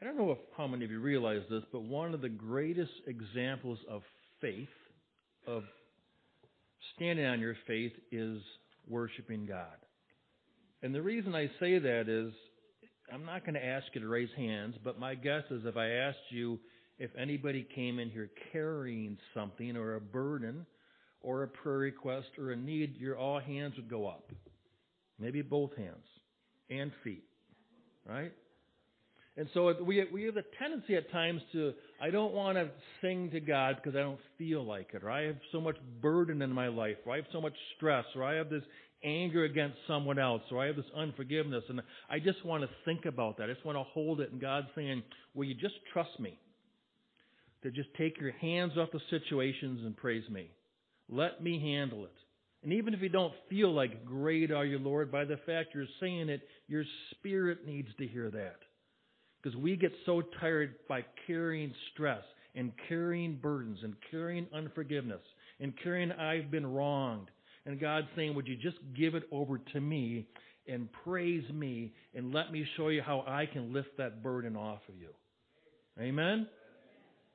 I don't know if, how many of you realize this, but one of the greatest examples of faith, of standing on your faith, is worshiping God. And the reason I say that is I'm not going to ask you to raise hands, but my guess is if I asked you if anybody came in here carrying something or a burden or a prayer request or a need, your all hands would go up. Maybe both hands and feet. Right? And so we we have a tendency at times to I don't want to sing to God because I don't feel like it, or I have so much burden in my life, or I have so much stress, or I have this anger against someone else, or I have this unforgiveness, and I just want to think about that. I just want to hold it, and God's saying, "Will you just trust me? To just take your hands off the situations and praise me. Let me handle it." And even if you don't feel like great are you, Lord, by the fact you're saying it, your spirit needs to hear that. Because we get so tired by carrying stress and carrying burdens and carrying unforgiveness and carrying I've been wronged. And God's saying, Would you just give it over to me and praise me and let me show you how I can lift that burden off of you? Amen?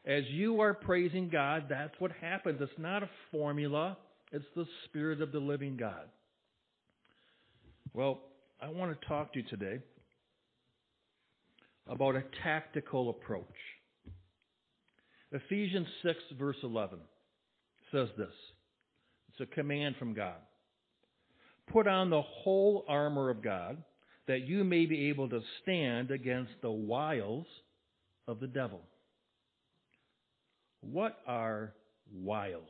As you are praising God, that's what happens. It's not a formula, it's the Spirit of the living God. Well, I want to talk to you today about a tactical approach. Ephesians 6, verse 11 says this it's a command from God. Put on the whole armor of God that you may be able to stand against the wiles of the devil. What are wiles?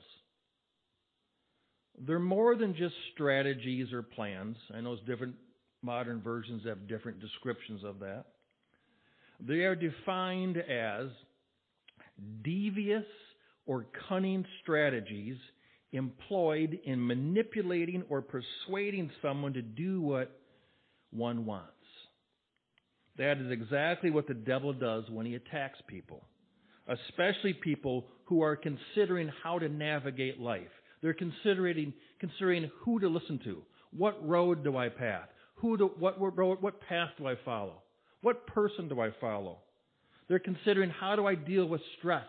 They're more than just strategies or plans. I know different modern versions have different descriptions of that. They are defined as devious or cunning strategies employed in manipulating or persuading someone to do what one wants. That is exactly what the devil does when he attacks people, especially people who are considering how to navigate life. They're considering considering who to listen to. What road do I pass? Who do, what road, what path do I follow? What person do I follow? They're considering how do I deal with stress?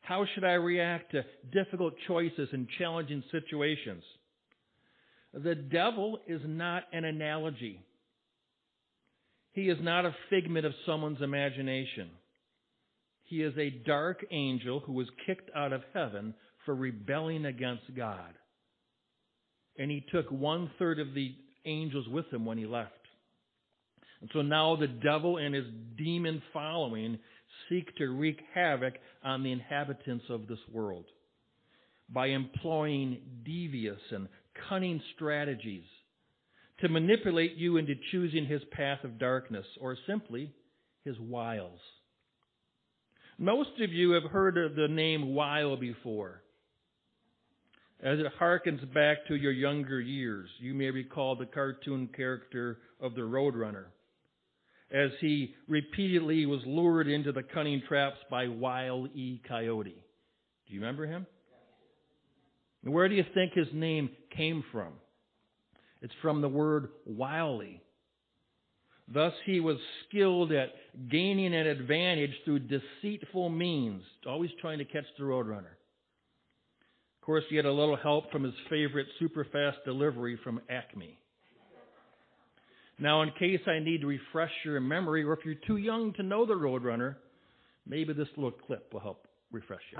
How should I react to difficult choices and challenging situations? The devil is not an analogy. He is not a figment of someone's imagination. He is a dark angel who was kicked out of heaven for rebelling against God. And he took one third of the angels with him when he left. And so now the devil and his demon following seek to wreak havoc on the inhabitants of this world by employing devious and cunning strategies to manipulate you into choosing his path of darkness or simply his wiles. Most of you have heard of the name Wile before. As it harkens back to your younger years, you may recall the cartoon character of the Roadrunner as he repeatedly was lured into the cunning traps by Wile E. Coyote. Do you remember him? Where do you think his name came from? It's from the word wily. Thus, he was skilled at gaining an advantage through deceitful means, always trying to catch the roadrunner. Of course, he had a little help from his favorite super fast delivery from Acme. Now, in case I need to refresh your memory, or if you're too young to know the Roadrunner, maybe this little clip will help refresh you.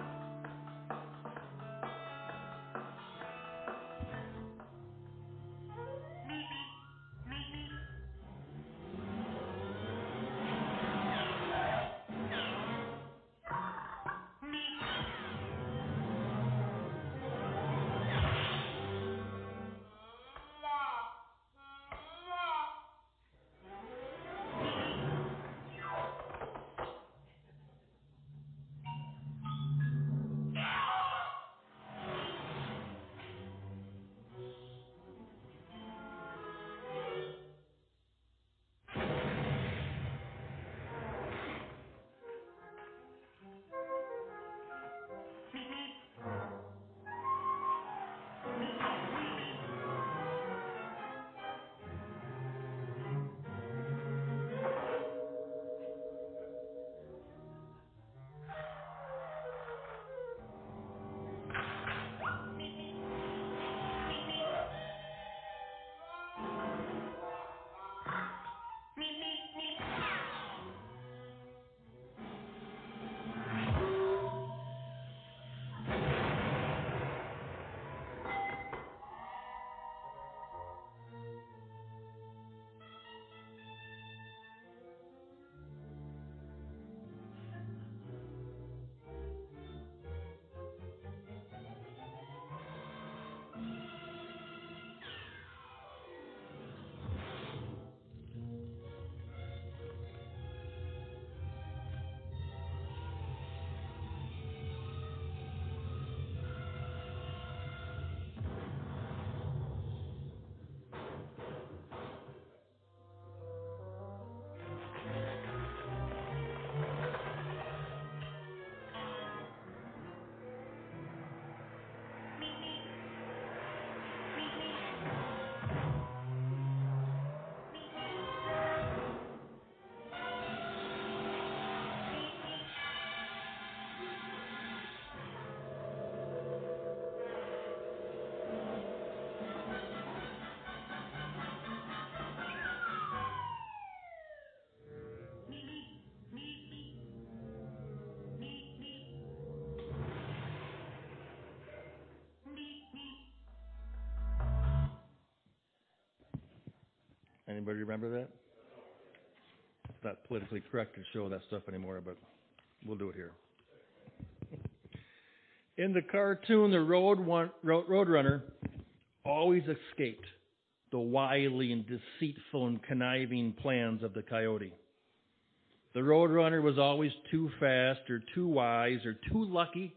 Anybody remember that? It's not politically correct to show that stuff anymore, but we'll do it here. In the cartoon, the road one, road, Roadrunner always escaped the wily and deceitful and conniving plans of the coyote. The Roadrunner was always too fast or too wise or too lucky,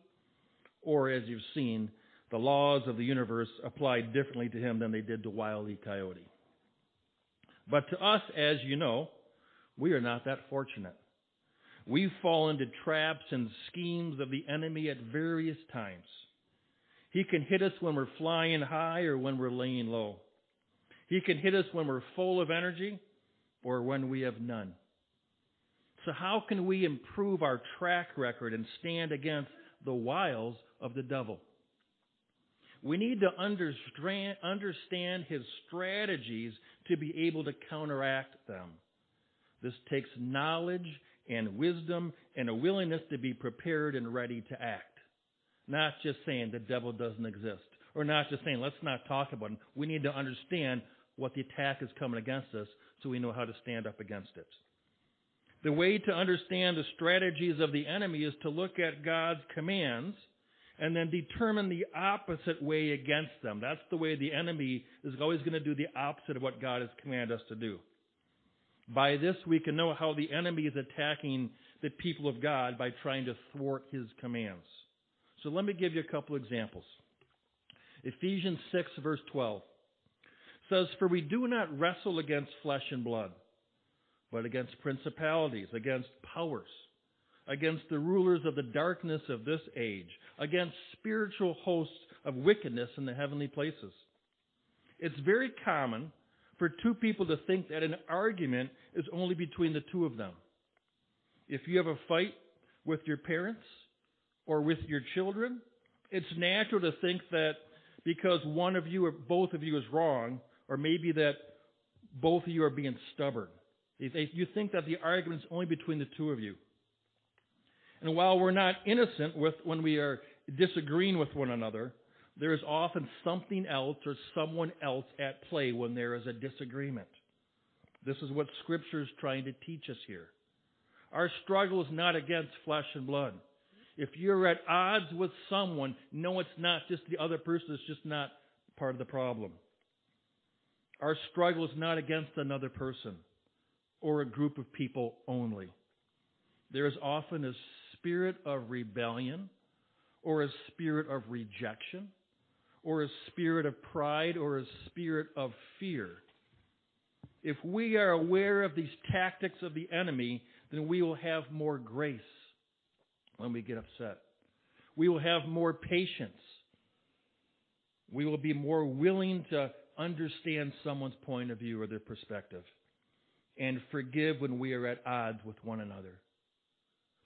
or as you've seen, the laws of the universe applied differently to him than they did to Wily Coyote. But to us, as you know, we are not that fortunate. We fall into traps and schemes of the enemy at various times. He can hit us when we're flying high or when we're laying low. He can hit us when we're full of energy or when we have none. So how can we improve our track record and stand against the wiles of the devil? We need to understand his strategies to be able to counteract them. This takes knowledge and wisdom and a willingness to be prepared and ready to act. Not just saying the devil doesn't exist. Or not just saying let's not talk about him. We need to understand what the attack is coming against us so we know how to stand up against it. The way to understand the strategies of the enemy is to look at God's commands and then determine the opposite way against them. That's the way the enemy is always going to do the opposite of what God has commanded us to do. By this, we can know how the enemy is attacking the people of God by trying to thwart his commands. So let me give you a couple examples. Ephesians 6, verse 12 says, For we do not wrestle against flesh and blood, but against principalities, against powers, against the rulers of the darkness of this age, against spiritual hosts of wickedness in the heavenly places. It's very common for two people to think that an argument is only between the two of them. If you have a fight with your parents or with your children, it's natural to think that because one of you or both of you is wrong, or maybe that both of you are being stubborn. You think that the argument is only between the two of you. And while we're not innocent with when we are disagreeing with one another, there is often something else or someone else at play when there is a disagreement. This is what Scripture is trying to teach us here. Our struggle is not against flesh and blood. If you're at odds with someone, no, it's not just the other person, it's just not part of the problem. Our struggle is not against another person or a group of people only. There is often a spirit of rebellion or a spirit of rejection or a spirit of pride or a spirit of fear. If we are aware of these tactics of the enemy, then we will have more grace when we get upset. We will have more patience. We will be more willing to understand someone's point of view or their perspective and forgive when we are at odds with one another.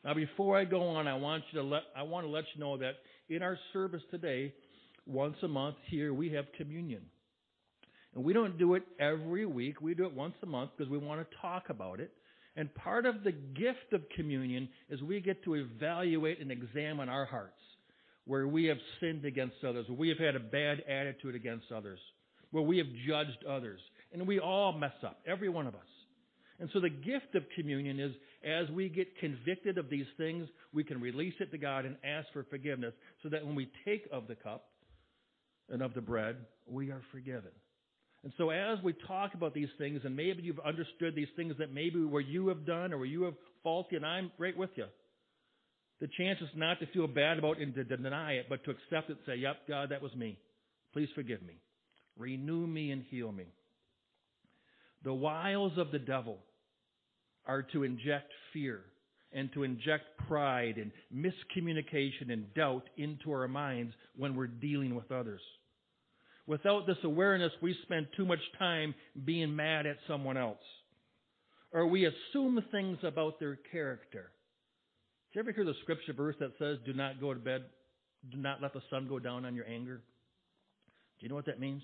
Now, before I go on, I want you to let I want to let you know that in our service today, once a month here we have communion. And we don't do it every week. We do it once a month because we want to talk about it. And part of the gift of communion is we get to evaluate and examine our hearts where we have sinned against others, where we have had a bad attitude against others, where we have judged others. And we all mess up, every one of us. And so the gift of communion is as we get convicted of these things, we can release it to God and ask for forgiveness so that when we take of the cup, and of the bread, we are forgiven. And so as we talk about these things, and maybe you've understood these things that maybe where you have done or where you have faulty, and I'm right with you. The chance is not to feel bad about it and to deny it, but to accept it and say, yep, God, that was me. Please forgive me. Renew me and heal me. The wiles of the devil are to inject fear and to inject pride and miscommunication and doubt into our minds when we're dealing with others. Without this awareness, we spend too much time being mad at someone else. Or we assume things about their character. Did you ever hear the scripture verse that says, Do not go to bed, do not let the sun go down on your anger? Do you know what that means?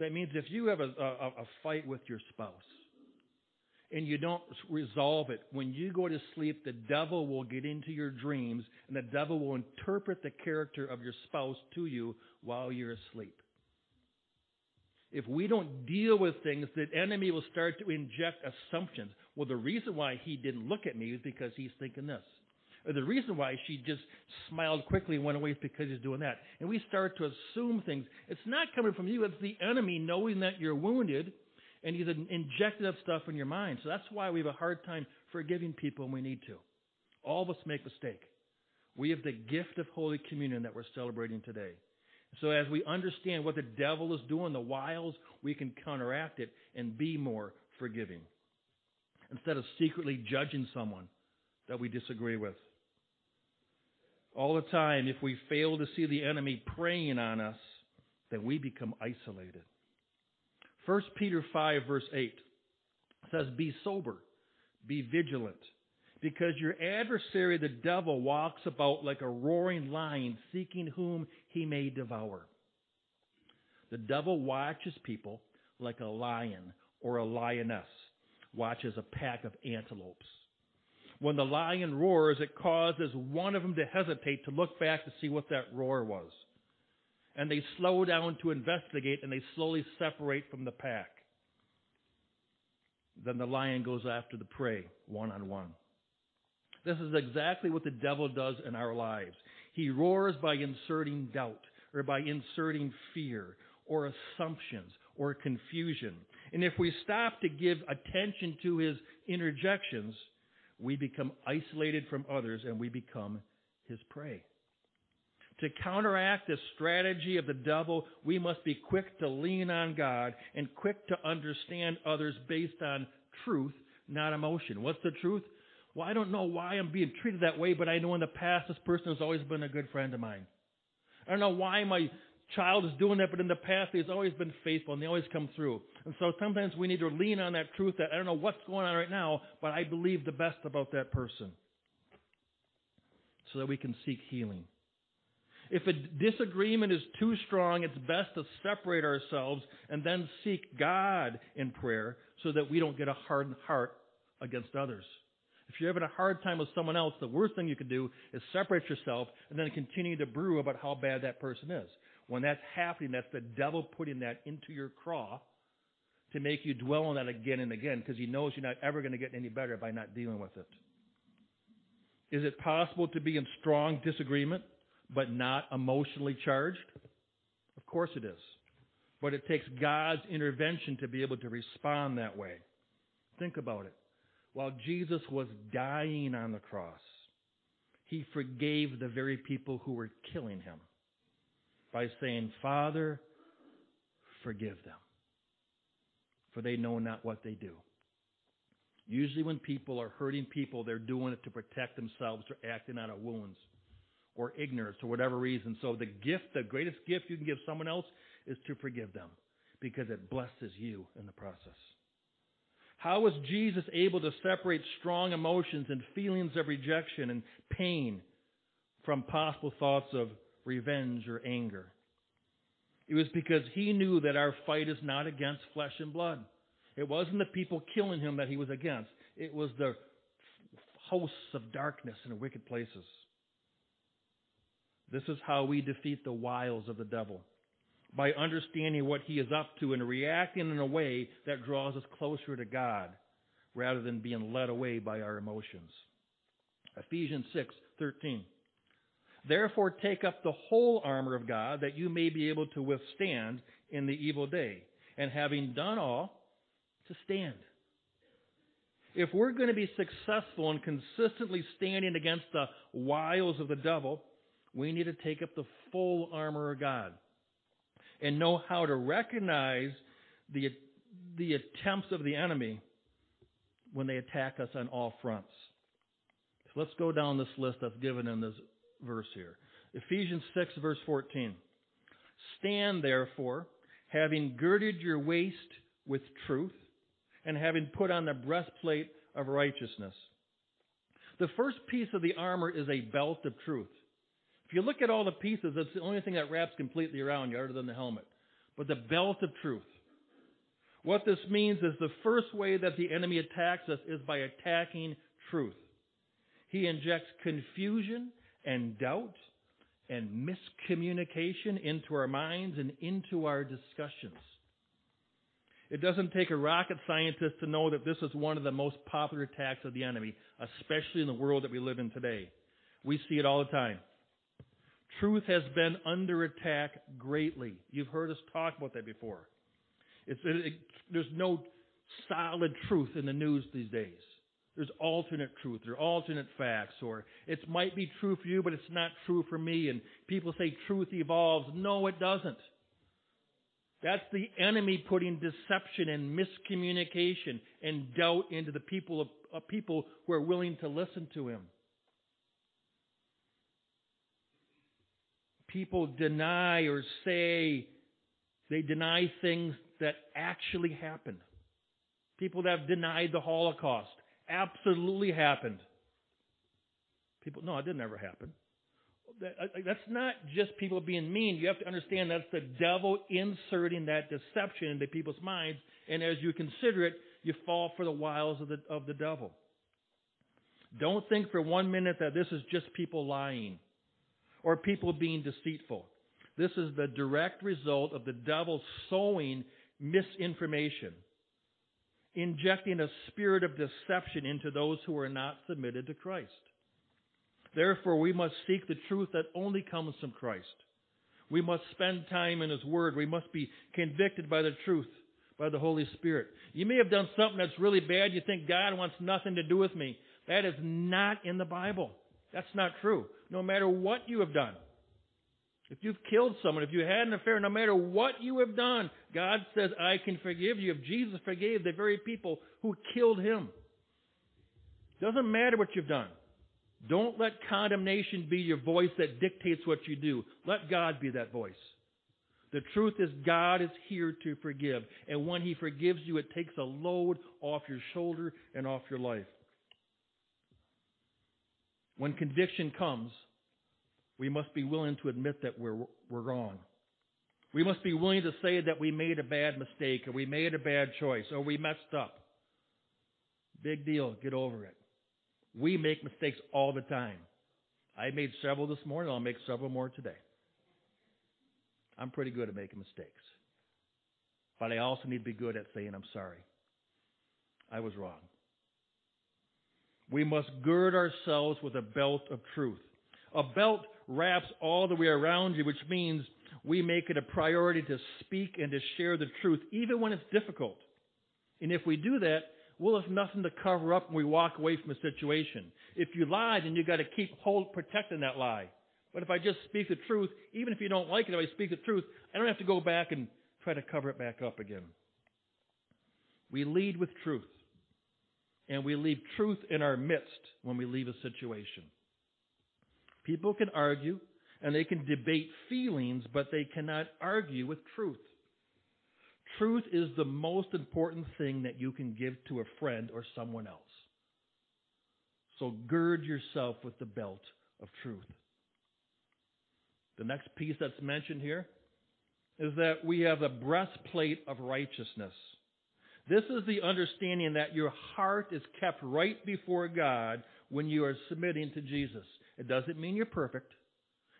That means if you have a, a, a fight with your spouse, and you don't resolve it, when you go to sleep, the devil will get into your dreams and the devil will interpret the character of your spouse to you while you're asleep. if we don't deal with things, the enemy will start to inject assumptions. Well, the reason why he didn't look at me is because he's thinking this. Or the reason why she just smiled quickly and went away is because he's doing that. And we start to assume things. It's not coming from you, it's the enemy knowing that you're wounded and he's injected that stuff in your mind. So that's why we have a hard time forgiving people when we need to. All of us make mistakes. We have the gift of Holy Communion that we're celebrating today. So as we understand what the devil is doing, the wiles, we can counteract it and be more forgiving. Instead of secretly judging someone that we disagree with. All the time, if we fail to see the enemy preying on us, then we become isolated. 1 Peter 5 verse 8 says, Be sober, be vigilant, because your adversary, the devil, walks about like a roaring lion, seeking whom he may devour. The devil watches people like a lion or a lioness watches a pack of antelopes. When the lion roars, it causes one of them to hesitate to look back to see what that roar was. And they slow down to investigate and they slowly separate from the pack. Then the lion goes after the prey one on one. This is exactly what the devil does in our lives. He roars by inserting doubt or by inserting fear or assumptions or confusion. And if we stop to give attention to his interjections, we become isolated from others and we become his prey. To counteract the strategy of the devil, we must be quick to lean on God and quick to understand others based on truth, not emotion. What's the truth? Well, I don't know why I'm being treated that way, but I know in the past this person has always been a good friend of mine. I don't know why my child is doing that, but in the past he's always been faithful and they always come through. And so sometimes we need to lean on that truth that I don't know what's going on right now, but I believe the best about that person so that we can seek healing. If a disagreement is too strong, it's best to separate ourselves and then seek God in prayer so that we don't get a hardened heart against others. If you're having a hard time with someone else, the worst thing you can do is separate yourself and then continue to brew about how bad that person is. When that's happening, that's the devil putting that into your craw to make you dwell on that again and again because he knows you're not ever going to get any better by not dealing with it. Is it possible to be in strong disagreement but not emotionally charged? Of course it is. But it takes God's intervention to be able to respond that way. Think about it while Jesus was dying on the cross, he forgave the very people who were killing him by saying, Father, forgive them, for they know not what they do. Usually, when people are hurting people, they're doing it to protect themselves or acting out of wounds or ignorance or whatever reason. So, the gift, the greatest gift you can give someone else is to forgive them because it blesses you in the process. How was Jesus able to separate strong emotions and feelings of rejection and pain from possible thoughts of revenge or anger? It was because he knew that our fight is not against flesh and blood. It wasn't the people killing him that he was against. It was the hosts of darkness and wicked places. This is how we defeat the wiles of the devil by understanding what he is up to and reacting in a way that draws us closer to God rather than being led away by our emotions. Ephesians 6:13 Therefore take up the whole armor of God that you may be able to withstand in the evil day and having done all to stand. If we're going to be successful in consistently standing against the wiles of the devil, we need to take up the full armor of God and know how to recognize the, the attempts of the enemy when they attack us on all fronts. So let's go down this list that's given in this verse here. Ephesians 6, verse 14. Stand therefore, having girded your waist with truth, and having put on the breastplate of righteousness. The first piece of the armor is a belt of truth. If you look at all the pieces, it's the only thing that wraps completely around you other than the helmet. But the belt of truth. What this means is the first way that the enemy attacks us is by attacking truth. He injects confusion and doubt and miscommunication into our minds and into our discussions. It doesn't take a rocket scientist to know that this is one of the most popular attacks of the enemy, especially in the world that we live in today. We see it all the time. Truth has been under attack greatly. You've heard us talk about that before. It, it, there's no solid truth in the news these days. There's alternate truth, are alternate facts, or it might be true for you, but it's not true for me. And people say truth evolves. No, it doesn't. That's the enemy putting deception and miscommunication and doubt into the people of, of people who are willing to listen to him. People deny or say they deny things that actually happened. People that have denied the Holocaust absolutely happened. People, no, it didn't ever happen. Uh, that's not just people being mean. You have to understand that's the devil inserting that deception into people's minds. And as you consider it, you fall for the wiles of the, of the devil. Don't think for one minute that this is just people lying or people being deceitful. This is the direct result of the devil sowing misinformation, injecting a spirit of deception into those who are not submitted to Christ. Therefore, we must seek the truth that only comes from Christ. We must spend time in His Word. We must be convicted by the truth, by the Holy Spirit. You may have done something that's really bad. You think God wants nothing to do with me. That is not in the Bible. That's not true. No matter what you have done. If you've killed someone, if you had an affair, no matter what you have done, God says, I can forgive you. If Jesus forgave the very people who killed him, doesn't matter what you've done. Don't let condemnation be your voice that dictates what you do. Let God be that voice. The truth is, God is here to forgive. And when He forgives you, it takes a load off your shoulder and off your life. When conviction comes, we must be willing to admit that we're, we're wrong. We must be willing to say that we made a bad mistake or we made a bad choice or we messed up. Big deal. Get over it. We make mistakes all the time. I made several this morning. I'll make several more today. I'm pretty good at making mistakes. But I also need to be good at saying I'm sorry. I was wrong. We must gird ourselves with a belt of truth. A belt wraps all the way around you, which means we make it a priority to speak and to share the truth, even when it's difficult. And if we do that, we'll have nothing to cover up when we walk away from a situation. If you lie, then you've got to keep hold, protecting that lie. But if I just speak the truth, even if you don't like it, if I speak the truth, I don't have to go back and try to cover it back up again. We lead with truth. And we leave truth in our midst when we leave a situation. People can argue and they can debate feelings, but they cannot argue with truth. Truth is the most important thing that you can give to a friend or someone else. So gird yourself with the belt of truth. The next piece that's mentioned here is that we have the breastplate of righteousness. This is the understanding that your heart is kept right before God when you are submitting to Jesus. It doesn't mean you're perfect.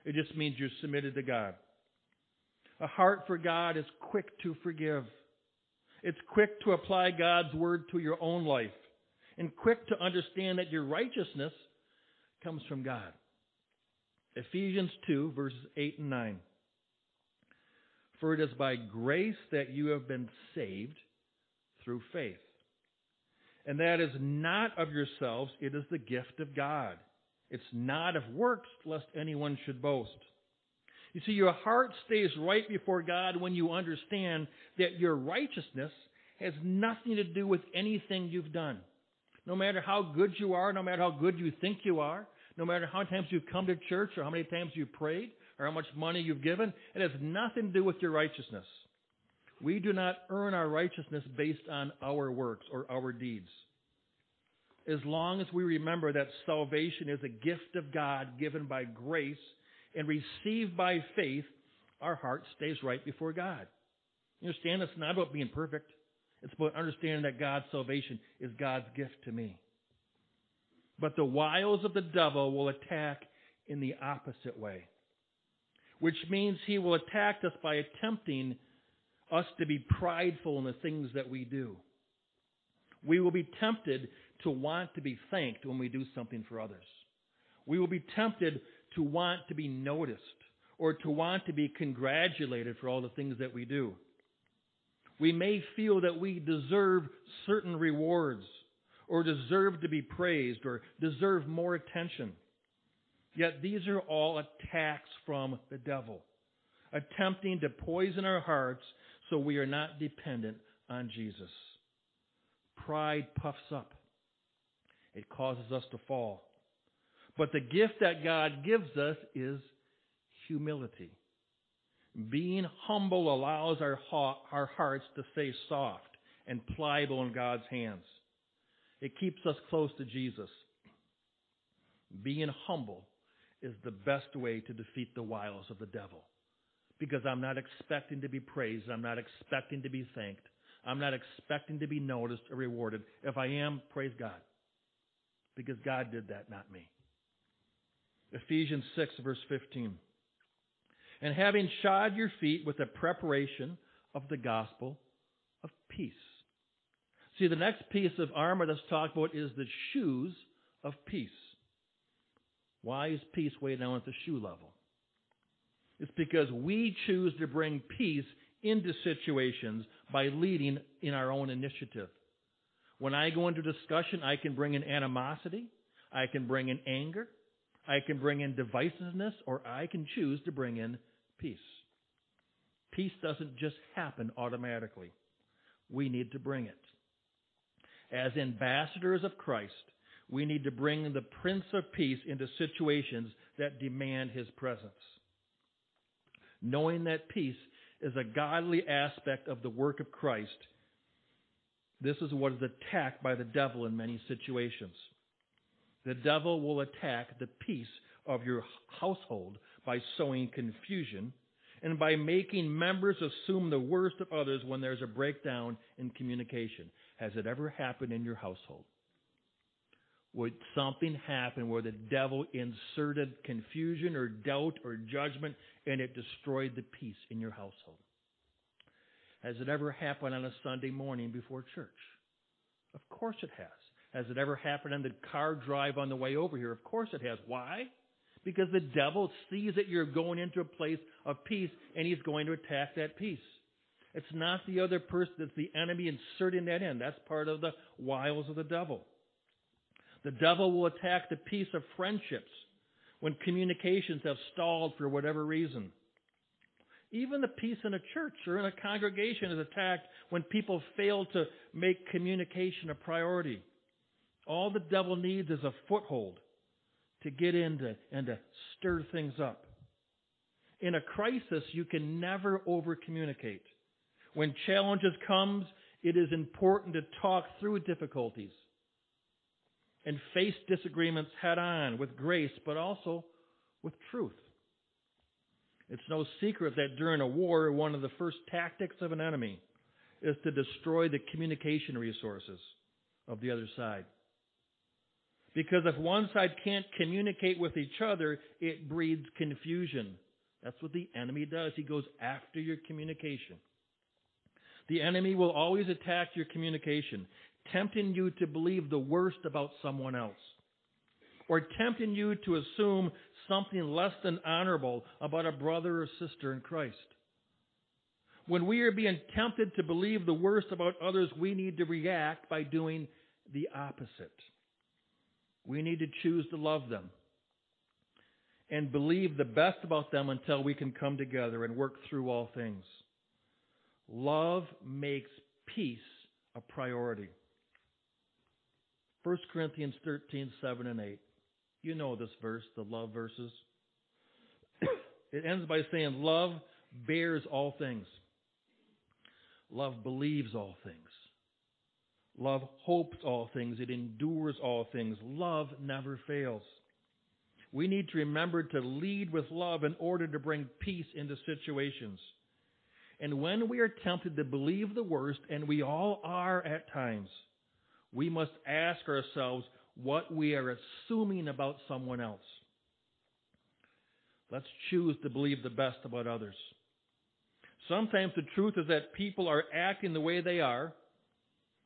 It just means you're submitted to God. A heart for God is quick to forgive. It's quick to apply God's word to your own life and quick to understand that your righteousness comes from God. Ephesians 2, verses 8 and 9. For it is by grace that you have been saved through faith. And that is not of yourselves, it is the gift of God. It's not of works, lest anyone should boast. You see, your heart stays right before God when you understand that your righteousness has nothing to do with anything you've done. No matter how good you are, no matter how good you think you are, no matter how many times you've come to church or how many times you've prayed or how much money you've given, it has nothing to do with your righteousness. We do not earn our righteousness based on our works or our deeds. As long as we remember that salvation is a gift of God given by grace and received by faith, our heart stays right before God. You understand? It's not about being perfect. It's about understanding that God's salvation is God's gift to me. But the wiles of the devil will attack in the opposite way, which means he will attack us by attempting us to be prideful in the things that we do. We will be tempted to want to be thanked when we do something for others. We will be tempted to want to be noticed or to want to be congratulated for all the things that we do. We may feel that we deserve certain rewards or deserve to be praised or deserve more attention. Yet these are all attacks from the devil, attempting to poison our hearts so we are not dependent on Jesus. Pride puffs up. It causes us to fall. But the gift that God gives us is humility. Being humble allows our, our hearts to stay soft and pliable in God's hands. It keeps us close to Jesus. Being humble is the best way to defeat the wiles of the devil. Because I'm not expecting to be praised. I'm not expecting to be thanked. I'm not expecting to be noticed or rewarded. If I am, praise God. Because God did that, not me. Ephesians 6, verse 15. And having shod your feet with the preparation of the gospel of peace. See, the next piece of armor that's talked about is the shoes of peace. Why is peace way down at the shoe level? It's because we choose to bring peace into situations by leading in our own initiative. When I go into discussion, I can bring in animosity, I can bring in anger, I can bring in divisiveness, or I can choose to bring in peace. Peace doesn't just happen automatically. We need to bring it. As ambassadors of Christ, we need to bring the Prince of Peace into situations that demand his presence. Knowing that peace is a godly aspect of the work of Christ, this is what is attacked by the devil in many situations. The devil will attack the peace of your household by sowing confusion and by making members assume the worst of others when there's a breakdown in communication. Has it ever happened in your household? Would something happen where the devil inserted confusion or doubt or judgment and it destroyed the peace in your household? Has it ever happened on a Sunday morning before church? Of course it has. Has it ever happened on the car drive on the way over here? Of course it has. Why? Because the devil sees that you're going into a place of peace and he's going to attack that peace. It's not the other person, it's the enemy inserting that in. That's part of the wiles of the devil. The devil will attack the peace of friendships when communications have stalled for whatever reason. Even the peace in a church or in a congregation is attacked when people fail to make communication a priority. All the devil needs is a foothold to get into and to stir things up. In a crisis, you can never over communicate. When challenges comes, it is important to talk through difficulties and face disagreements head on with grace, but also with truth. It's no secret that during a war, one of the first tactics of an enemy is to destroy the communication resources of the other side. Because if one side can't communicate with each other, it breeds confusion. That's what the enemy does. He goes after your communication. The enemy will always attack your communication tempting you to believe the worst about someone else, or tempting you to assume something less than honorable about a brother or sister in Christ. When we are being tempted to believe the worst about others, we need to react by doing the opposite. We need to choose to love them and believe the best about them until we can come together and work through all things. Love makes peace a priority. 1 Corinthians 13, 7 and 8. You know this verse, the love verses. it ends by saying, Love bears all things. Love believes all things. Love hopes all things. It endures all things. Love never fails. We need to remember to lead with love in order to bring peace into situations. And when we are tempted to believe the worst, and we all are at times, we must ask ourselves what we are assuming about someone else. Let's choose to believe the best about others. Sometimes the truth is that people are acting the way they are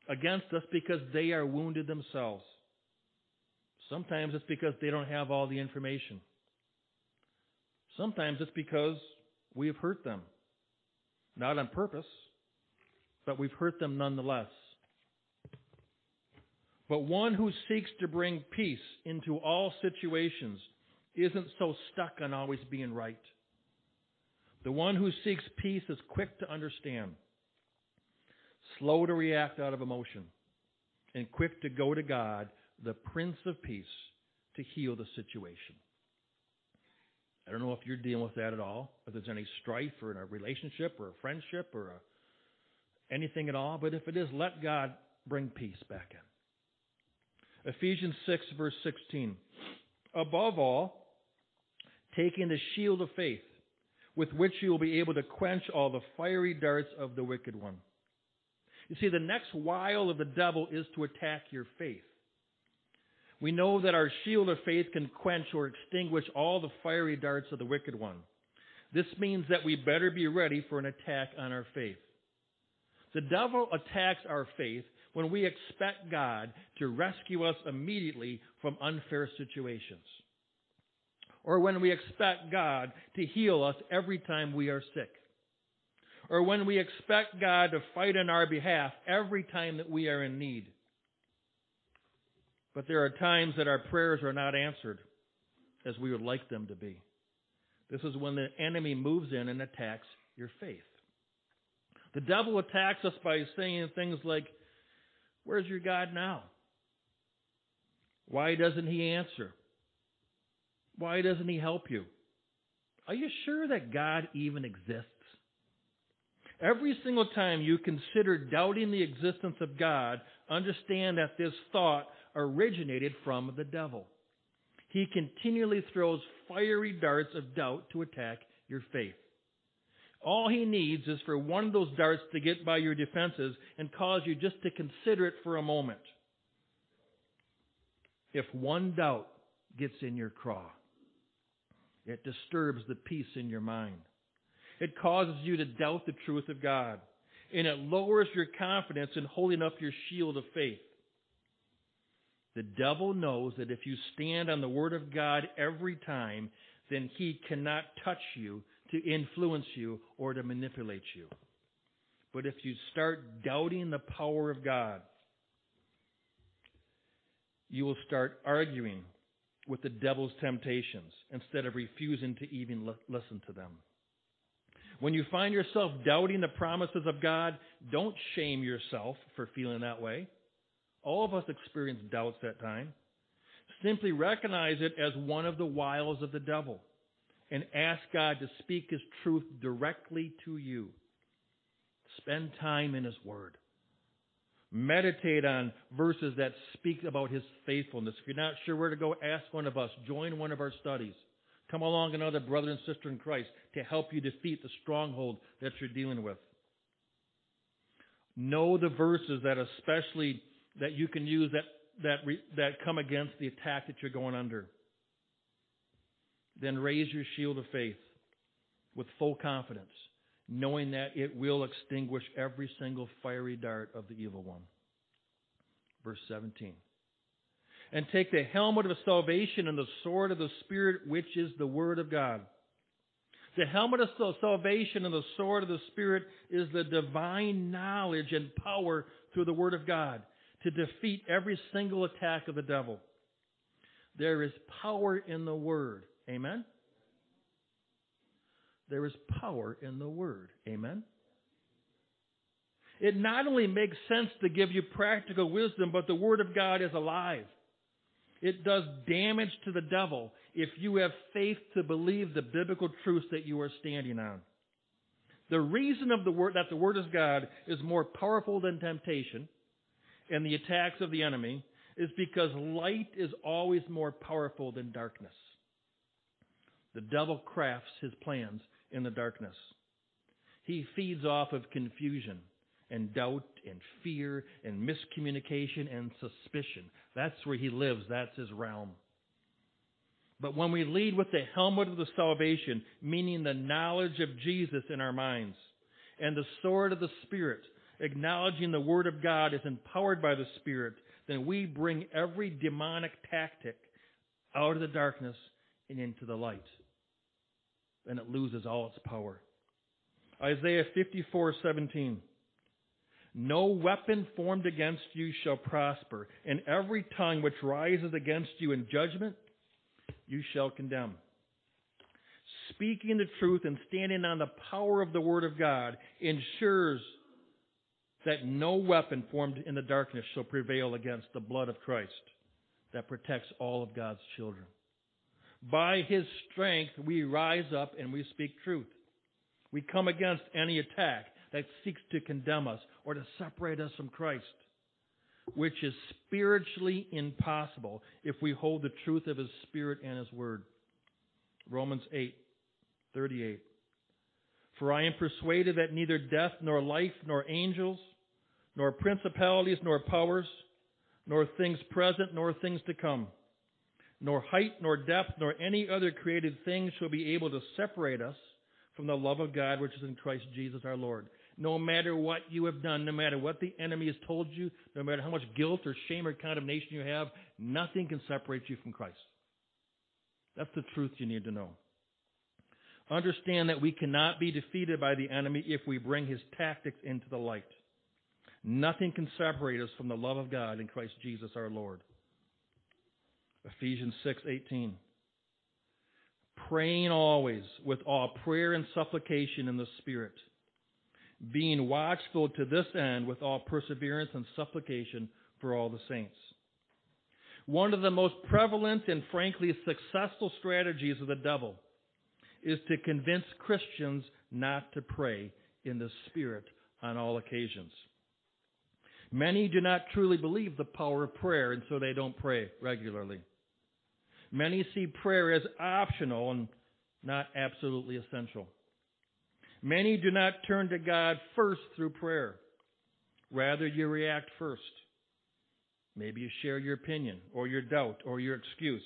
against us because they are wounded themselves. Sometimes it's because they don't have all the information. Sometimes it's because we have hurt them. Not on purpose, but we've hurt them nonetheless. But one who seeks to bring peace into all situations isn't so stuck on always being right. The one who seeks peace is quick to understand, slow to react out of emotion, and quick to go to God, the Prince of Peace, to heal the situation. I don't know if you're dealing with that at all, if there's any strife or in a relationship or a friendship or a, anything at all, but if it is, let God bring peace back in. Ephesians 6, verse 16. Above all, taking the shield of faith, with which you will be able to quench all the fiery darts of the wicked one. You see, the next wile of the devil is to attack your faith. We know that our shield of faith can quench or extinguish all the fiery darts of the wicked one. This means that we better be ready for an attack on our faith. The devil attacks our faith when we expect God to rescue us immediately from unfair situations or when we expect God to heal us every time we are sick, or when we expect God to fight on our behalf every time that we are in need. But there are times that our prayers are not answered as we would like them to be. This is when the enemy moves in and attacks your faith. The devil attacks us by saying things like, Where's your God now? Why doesn't he answer? Why doesn't he help you? Are you sure that God even exists? Every single time you consider doubting the existence of God, understand that this thought originated from the devil. He continually throws fiery darts of doubt to attack your faith. All he needs is for one of those darts to get by your defenses and cause you just to consider it for a moment. If one doubt gets in your craw, it disturbs the peace in your mind. It causes you to doubt the truth of God. And it lowers your confidence in holding up your shield of faith. The devil knows that if you stand on the Word of God every time, then he cannot touch you to influence you or to manipulate you. But if you start doubting the power of God, you will start arguing with the devil's temptations instead of refusing to even listen to them. When you find yourself doubting the promises of God, don't shame yourself for feeling that way. All of us experience doubts at times. Simply recognize it as one of the wiles of the devil and ask God to speak His truth directly to you. Spend time in His Word. Meditate on verses that speak about his faithfulness. If you're not sure where to go, ask one of us. Join one of our studies. Come along another brother and sister in Christ to help you defeat the stronghold that you're dealing with. Know the verses that especially that you can use that that re, that come against the attack that you're going under. Then raise your shield of faith with full confidence knowing that it will extinguish every single fiery dart of the evil one. Verse 17. And take the helmet of salvation and the sword of the Spirit, which is the Word of God. The helmet of salvation and the sword of the Spirit is the divine knowledge and power through the Word of God to defeat every single attack of the devil. There is power in the Word. Amen? There is power in the Word. Amen? It not only makes sense to give you practical wisdom, but the Word of God is alive. It does damage to the devil if you have faith to believe the biblical truths that you are standing on. The reason of the word that the word of God is more powerful than temptation and the attacks of the enemy is because light is always more powerful than darkness. The devil crafts his plans in the darkness. He feeds off of confusion and doubt and fear and miscommunication and suspicion. That's where he lives. That's his realm. But when we lead with the helmet of the salvation, meaning the knowledge of Jesus in our minds, and the sword of the Spirit, acknowledging the Word of God is empowered by the Spirit, then we bring every demonic tactic out of the darkness and into the light. Then it loses all its power. Isaiah 54:17 No weapon formed against you shall prosper, and every tongue which rises against you in judgment you shall condemn. Speaking the truth and standing on the power of the Word of God ensures that no weapon formed in the darkness shall prevail against the blood of Christ that protects all of God's children. By His strength, we rise up and we speak truth. We come against any attack that seeks to condemn us or to separate us from Christ, which is spiritually impossible if we hold the truth of His Spirit and His Word. Romans 8, 38. For I am persuaded that neither death, nor life, nor angels, nor principalities, nor powers, nor things present, nor things to come, nor height, nor depth, nor any other created thing shall be able to separate us from the love of God which is in Christ Jesus our Lord. No matter what you have done, no matter what the enemy has told you, no matter how much guilt or shame or condemnation you have, nothing can separate you from Christ. That's the truth you need to know. Understand that we cannot be defeated by the enemy if we bring his tactics into the light. Nothing can separate us from the love of God in Christ Jesus our Lord. Ephesians 6:18 Praying always with all prayer and supplication in the spirit being watchful to this end with all perseverance and supplication for all the saints. One of the most prevalent and frankly successful strategies of the devil is to convince Christians not to pray in the Spirit on all occasions. Many do not truly believe the power of prayer, and so they don't pray regularly. Many see prayer as optional and not absolutely essential. Many do not turn to God first through prayer. Rather, you react first. Maybe you share your opinion or your doubt or your excuse.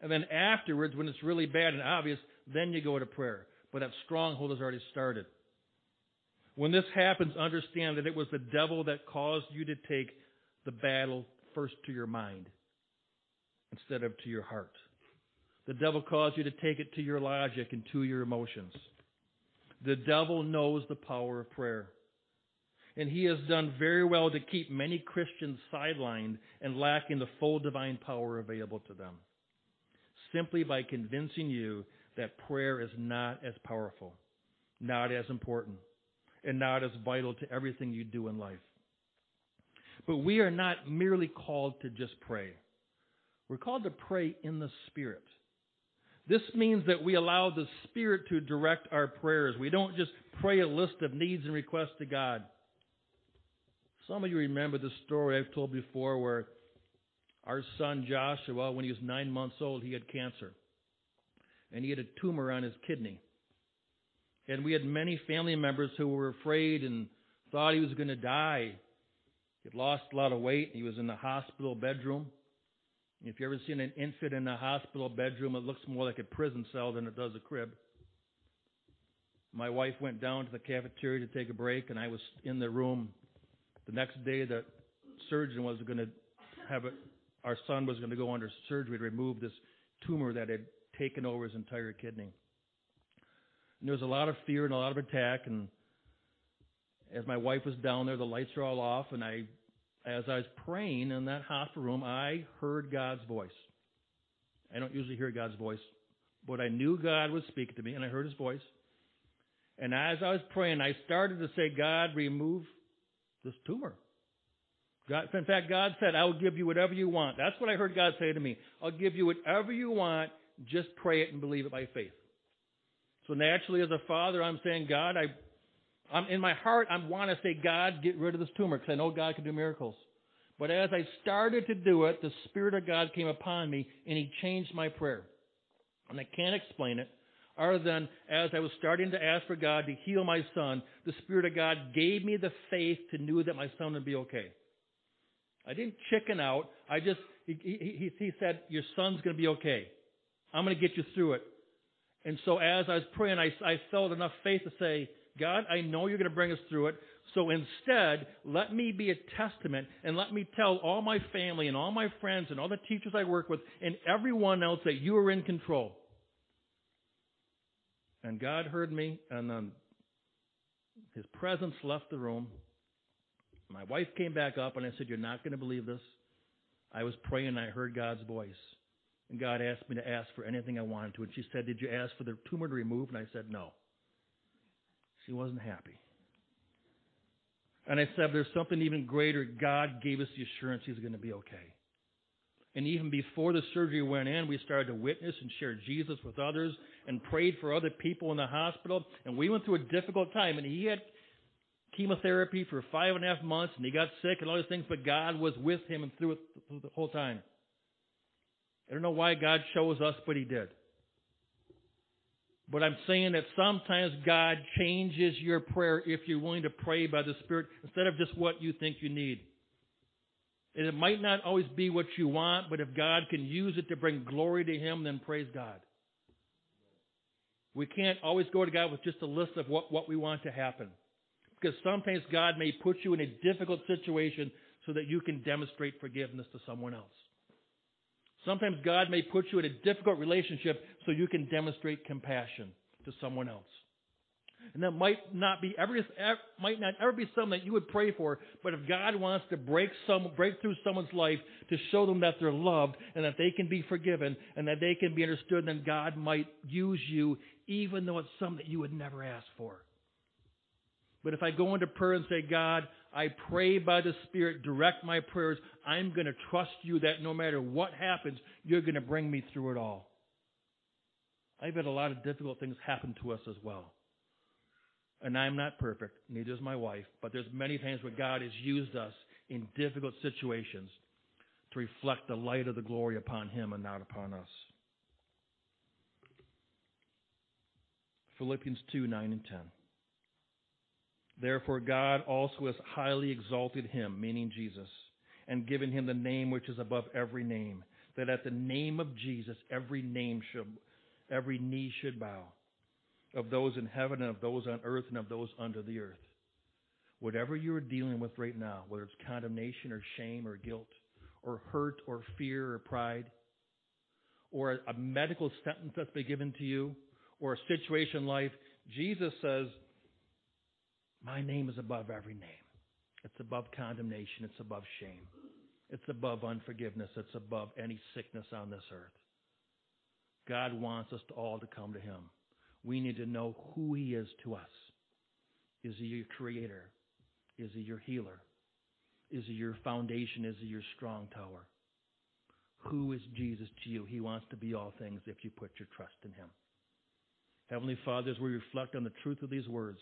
And then afterwards, when it's really bad and obvious, then you go to prayer. But that stronghold has already started. When this happens, understand that it was the devil that caused you to take the battle first to your mind instead of to your heart. The devil caused you to take it to your logic and to your emotions. The devil knows the power of prayer. And he has done very well to keep many Christians sidelined and lacking the full divine power available to them. Simply by convincing you that prayer is not as powerful, not as important, and not as vital to everything you do in life. But we are not merely called to just pray. We're called to pray in the Spirit. This means that we allow the Spirit to direct our prayers. We don't just pray a list of needs and requests to God. Some of you remember the story I've told before where our son Joshua, when he was nine months old, he had cancer and he had a tumor on his kidney. And we had many family members who were afraid and thought he was going to die. He had lost a lot of weight. He was in the hospital bedroom. If you've ever seen an infant in a hospital bedroom, it looks more like a prison cell than it does a crib. My wife went down to the cafeteria to take a break, and I was in the room. The next day, the surgeon was going to have it. Our son was going to go under surgery to remove this tumor that had taken over his entire kidney. And there was a lot of fear and a lot of attack. And as my wife was down there, the lights were all off, and I, as I was praying in that hospital room, I heard God's voice. I don't usually hear God's voice, but I knew God was speaking to me, and I heard His voice. And as I was praying, I started to say, God, remove this tumor. God, in fact, God said, I will give you whatever you want. That's what I heard God say to me. I'll give you whatever you want just pray it and believe it by faith. So naturally, as a father, I'm saying, God, I, I'm in my heart, I want to say, God, get rid of this tumor because I know God can do miracles. But as I started to do it, the Spirit of God came upon me and He changed my prayer. And I can't explain it other than as I was starting to ask for God to heal my son, the Spirit of God gave me the faith to know that my son would be okay. I didn't chicken out. I just, he, he, he said, Your son's going to be okay. I'm going to get you through it. And so as I was praying, I, I felt enough faith to say, God, I know you're going to bring us through it. So instead, let me be a testament and let me tell all my family and all my friends and all the teachers I work with and everyone else that you are in control. And God heard me, and then his presence left the room. My wife came back up, and I said, You're not going to believe this. I was praying, and I heard God's voice. And God asked me to ask for anything I wanted to. And she said, Did you ask for the tumor to remove? And I said, No. She wasn't happy. And I said, There's something even greater. God gave us the assurance he's going to be okay. And even before the surgery went in, we started to witness and share Jesus with others and prayed for other people in the hospital. And we went through a difficult time. And he had chemotherapy for five and a half months, and he got sick and all these things, but God was with him and through it the whole time. I don't know why God shows us, but he did. But I'm saying that sometimes God changes your prayer if you're willing to pray by the Spirit instead of just what you think you need. And it might not always be what you want, but if God can use it to bring glory to Him, then praise God. We can't always go to God with just a list of what, what we want to happen. Because sometimes God may put you in a difficult situation so that you can demonstrate forgiveness to someone else. Sometimes God may put you in a difficult relationship so you can demonstrate compassion to someone else. And that might not be every might not ever be something that you would pray for, but if God wants to break some break through someone's life to show them that they're loved and that they can be forgiven and that they can be understood, then God might use you even though it's something that you would never ask for. But if I go into prayer and say, God, I pray by the Spirit, direct my prayers, I'm going to trust you that no matter what happens, you're going to bring me through it all. I've had a lot of difficult things happen to us as well. And I'm not perfect, neither is my wife, but there's many times where God has used us in difficult situations to reflect the light of the glory upon Him and not upon us. Philippians 2 9 and 10. Therefore, God also has highly exalted him, meaning Jesus, and given him the name which is above every name, that at the name of Jesus every name should, every knee should bow, of those in heaven and of those on earth and of those under the earth. Whatever you're dealing with right now, whether it's condemnation or shame or guilt, or hurt or fear or pride, or a medical sentence that's been given to you, or a situation in life, Jesus says, my name is above every name. It's above condemnation. It's above shame. It's above unforgiveness. It's above any sickness on this earth. God wants us to all to come to Him. We need to know who He is to us. Is He your creator? Is He your healer? Is He your foundation? Is He your strong tower? Who is Jesus to you? He wants to be all things if you put your trust in Him. Heavenly Father, as we reflect on the truth of these words,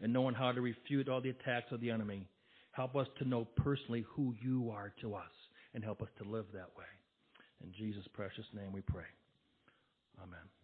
and knowing how to refute all the attacks of the enemy. Help us to know personally who you are to us and help us to live that way. In Jesus' precious name we pray. Amen.